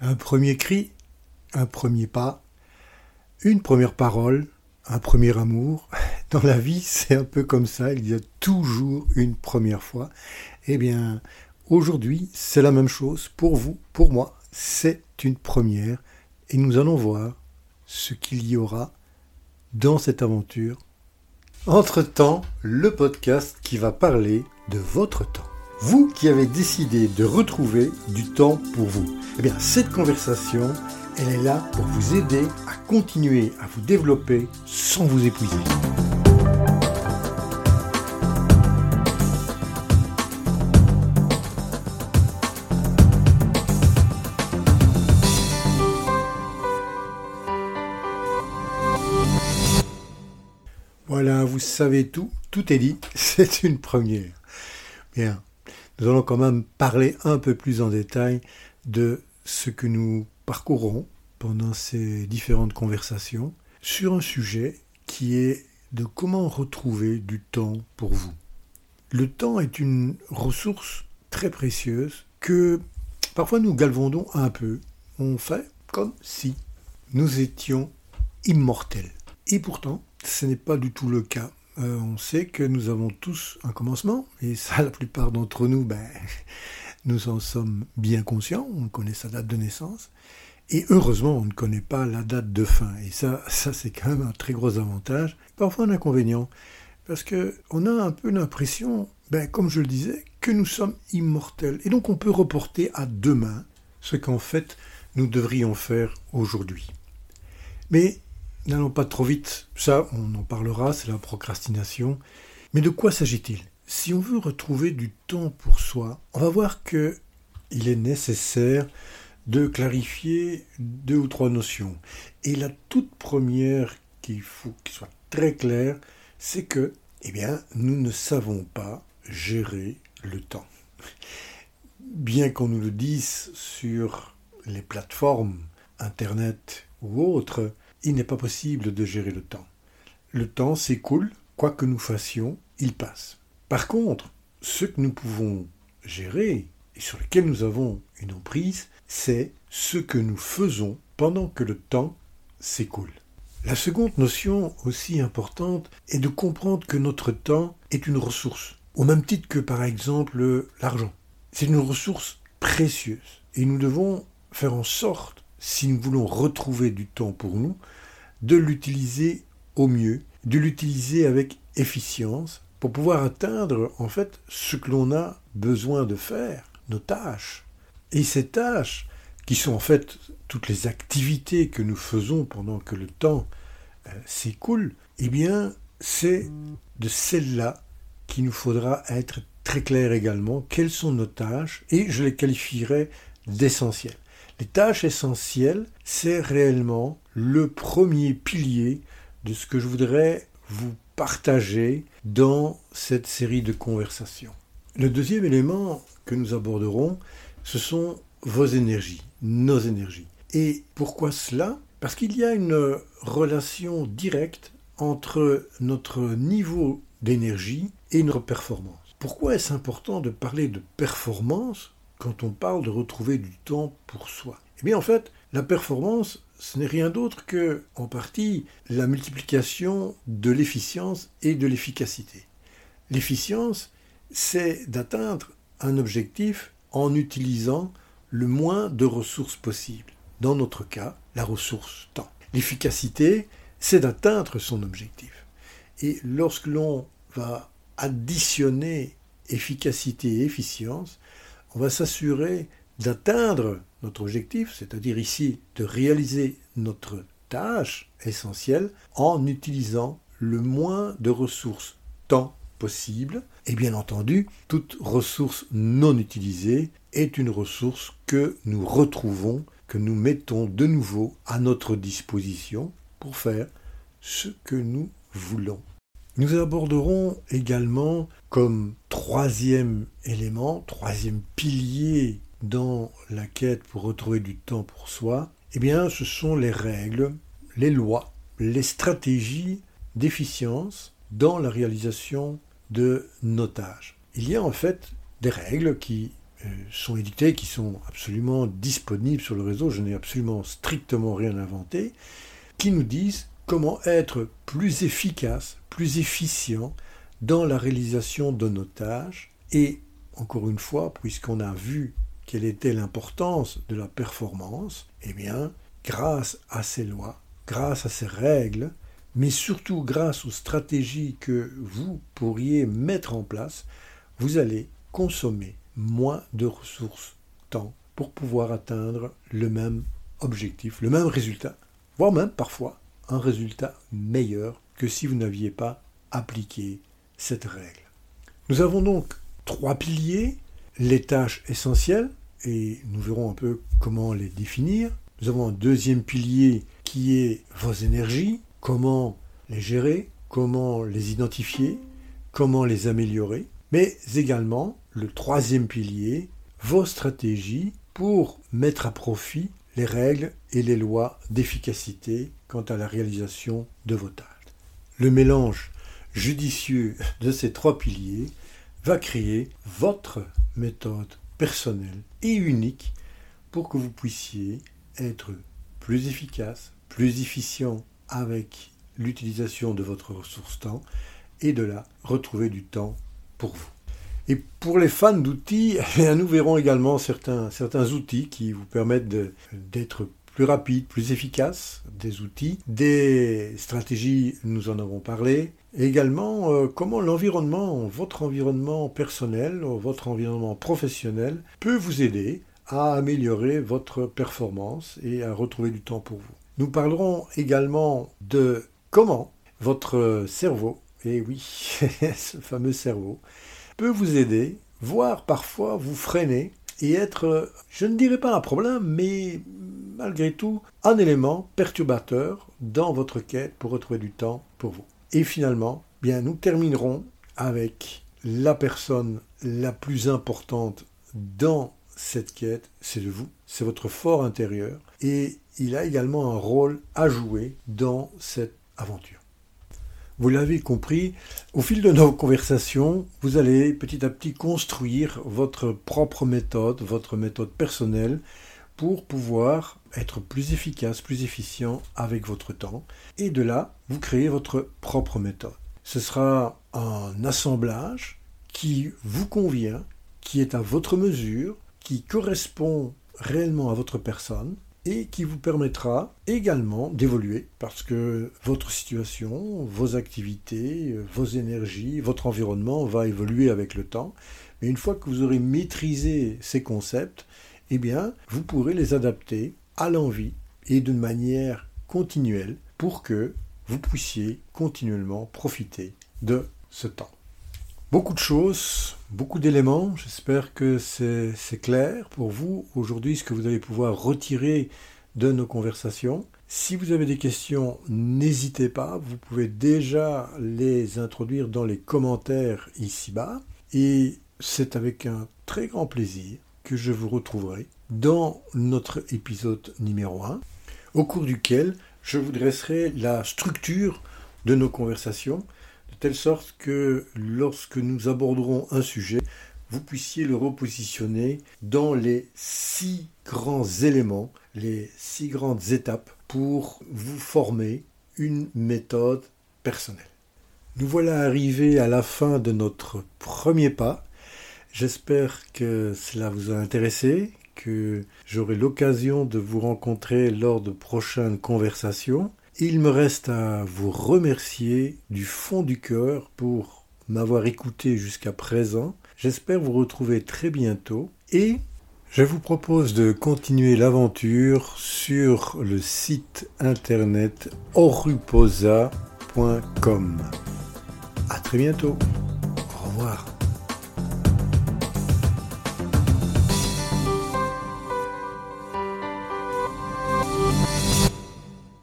Un premier cri, un premier pas, une première parole, un premier amour. Dans la vie, c'est un peu comme ça, il y a toujours une première fois. Eh bien, aujourd'hui, c'est la même chose pour vous, pour moi. C'est une première et nous allons voir ce qu'il y aura dans cette aventure. Entre-temps, le podcast qui va parler de votre temps. Vous qui avez décidé de retrouver du temps pour vous. Eh bien, cette conversation, elle est là pour vous aider à continuer à vous développer sans vous épuiser. Voilà, vous savez tout, tout est dit, c'est une première. Bien, nous allons quand même parler un peu plus en détail de ce que nous parcourons pendant ces différentes conversations sur un sujet qui est de comment retrouver du temps pour vous. Le temps est une ressource très précieuse que parfois nous galvandons un peu. On fait comme si nous étions immortels. Et pourtant, ce n'est pas du tout le cas. Euh, on sait que nous avons tous un commencement, et ça, la plupart d'entre nous, ben, nous en sommes bien conscients, on connaît sa date de naissance, et heureusement, on ne connaît pas la date de fin, et ça, ça c'est quand même un très gros avantage, parfois un inconvénient, parce que on a un peu l'impression, ben, comme je le disais, que nous sommes immortels, et donc on peut reporter à demain ce qu'en fait nous devrions faire aujourd'hui. Mais N'allons pas trop vite, ça on en parlera, c'est la procrastination. Mais de quoi s'agit-il? Si on veut retrouver du temps pour soi, on va voir que il est nécessaire de clarifier deux ou trois notions. Et la toute première qu'il faut qu'il soit très clair, c'est que, eh bien, nous ne savons pas gérer le temps. Bien qu'on nous le dise sur les plateformes, Internet ou autres, il n'est pas possible de gérer le temps. Le temps s'écoule, quoi que nous fassions, il passe. Par contre, ce que nous pouvons gérer et sur lequel nous avons une emprise, c'est ce que nous faisons pendant que le temps s'écoule. La seconde notion aussi importante est de comprendre que notre temps est une ressource, au même titre que par exemple l'argent. C'est une ressource précieuse et nous devons faire en sorte si nous voulons retrouver du temps pour nous, de l'utiliser au mieux, de l'utiliser avec efficience pour pouvoir atteindre en fait ce que l'on a besoin de faire, nos tâches. Et ces tâches, qui sont en fait toutes les activités que nous faisons pendant que le temps euh, s'écoule, eh bien c'est de celles-là qu'il nous faudra être très clair également, quelles sont nos tâches, et je les qualifierai d'essentielles. Les tâches essentielles, c'est réellement le premier pilier de ce que je voudrais vous partager dans cette série de conversations. Le deuxième élément que nous aborderons, ce sont vos énergies, nos énergies. Et pourquoi cela? Parce qu'il y a une relation directe entre notre niveau d'énergie et notre performance. Pourquoi est-ce important de parler de performance quand on parle de retrouver du temps pour soi Eh bien en fait, la performance, ce n'est rien d'autre que, en partie, la multiplication de l'efficience et de l'efficacité. L'efficience, c'est d'atteindre un objectif en utilisant le moins de ressources possibles. Dans notre cas, la ressource temps. L'efficacité, c'est d'atteindre son objectif. Et lorsque l'on va additionner efficacité et efficience, on va s'assurer d'atteindre notre objectif, c'est-à-dire ici de réaliser notre tâche essentielle en utilisant le moins de ressources temps possible. Et bien entendu, toute ressource non utilisée est une ressource que nous retrouvons, que nous mettons de nouveau à notre disposition pour faire ce que nous voulons. Nous aborderons également comme troisième élément, troisième pilier dans la quête pour retrouver du temps pour soi, eh bien ce sont les règles, les lois, les stratégies d'efficience dans la réalisation de nos tâches. Il y a en fait des règles qui euh, sont édictés, qui sont absolument disponibles sur le réseau, je n'ai absolument strictement rien inventé, qui nous disent comment être plus efficace, plus efficient dans la réalisation de nos tâches. Et encore une fois, puisqu'on a vu quelle était l'importance de la performance, eh bien, grâce à ces lois, grâce à ces règles, mais surtout grâce aux stratégies que vous pourriez mettre en place, vous allez consommer moins de ressources, temps, pour pouvoir atteindre le même objectif, le même résultat, voire même parfois un résultat meilleur que si vous n'aviez pas appliqué cette règle. Nous avons donc trois piliers, les tâches essentielles, et nous verrons un peu comment les définir. Nous avons un deuxième pilier qui est vos énergies, comment les gérer, comment les identifier, comment les améliorer, mais également le troisième pilier, vos stratégies pour mettre à profit les règles et les lois d'efficacité quant à la réalisation de vos tâches. Le mélange judicieux de ces trois piliers va créer votre méthode personnelle et unique pour que vous puissiez être plus efficace, plus efficient avec l'utilisation de votre ressource temps et de là retrouver du temps pour vous. Et pour les fans d'outils, eh nous verrons également certains, certains outils qui vous permettent d'être plus rapide, plus efficace, des outils, des stratégies, nous en avons parlé, également euh, comment l'environnement, votre environnement personnel, votre environnement professionnel peut vous aider à améliorer votre performance et à retrouver du temps pour vous. Nous parlerons également de comment votre cerveau, et oui, ce fameux cerveau, vous aider, voire parfois vous freiner et être, je ne dirais pas un problème, mais malgré tout, un élément perturbateur dans votre quête pour retrouver du temps pour vous. Et finalement, bien, nous terminerons avec la personne la plus importante dans cette quête, c'est de vous, c'est votre fort intérieur, et il a également un rôle à jouer dans cette aventure. Vous l'avez compris, au fil de nos conversations, vous allez petit à petit construire votre propre méthode, votre méthode personnelle, pour pouvoir être plus efficace, plus efficient avec votre temps. Et de là, vous créez votre propre méthode. Ce sera un assemblage qui vous convient, qui est à votre mesure, qui correspond réellement à votre personne, et qui vous permettra également d'évoluer parce que votre situation, vos activités, vos énergies, votre environnement va évoluer avec le temps. Mais une fois que vous aurez maîtrisé ces concepts, eh vous pourrez les adapter à l'envie et d'une manière continuelle pour que vous puissiez continuellement profiter de ce temps. Beaucoup de choses, beaucoup d'éléments. J'espère que c'est clair pour vous aujourd'hui ce que vous allez pouvoir retirer de nos conversations. Si vous avez des questions, n'hésitez pas. Vous pouvez déjà les introduire dans les commentaires ici-bas. Et c'est avec un très grand plaisir que je vous retrouverai dans notre épisode numéro 1, au cours duquel je vous dresserai la structure de nos conversations telle sorte que lorsque nous aborderons un sujet, vous puissiez le repositionner dans les six grands éléments, les six grandes étapes pour vous former une méthode personnelle. Nous voilà arrivés à la fin de notre premier pas. J'espère que cela vous a intéressé, que j'aurai l'occasion de vous rencontrer lors de prochaines conversations. Il me reste à vous remercier du fond du cœur pour m'avoir écouté jusqu'à présent. J'espère vous retrouver très bientôt et je vous propose de continuer l'aventure sur le site internet oruposa.com. À très bientôt. Au revoir.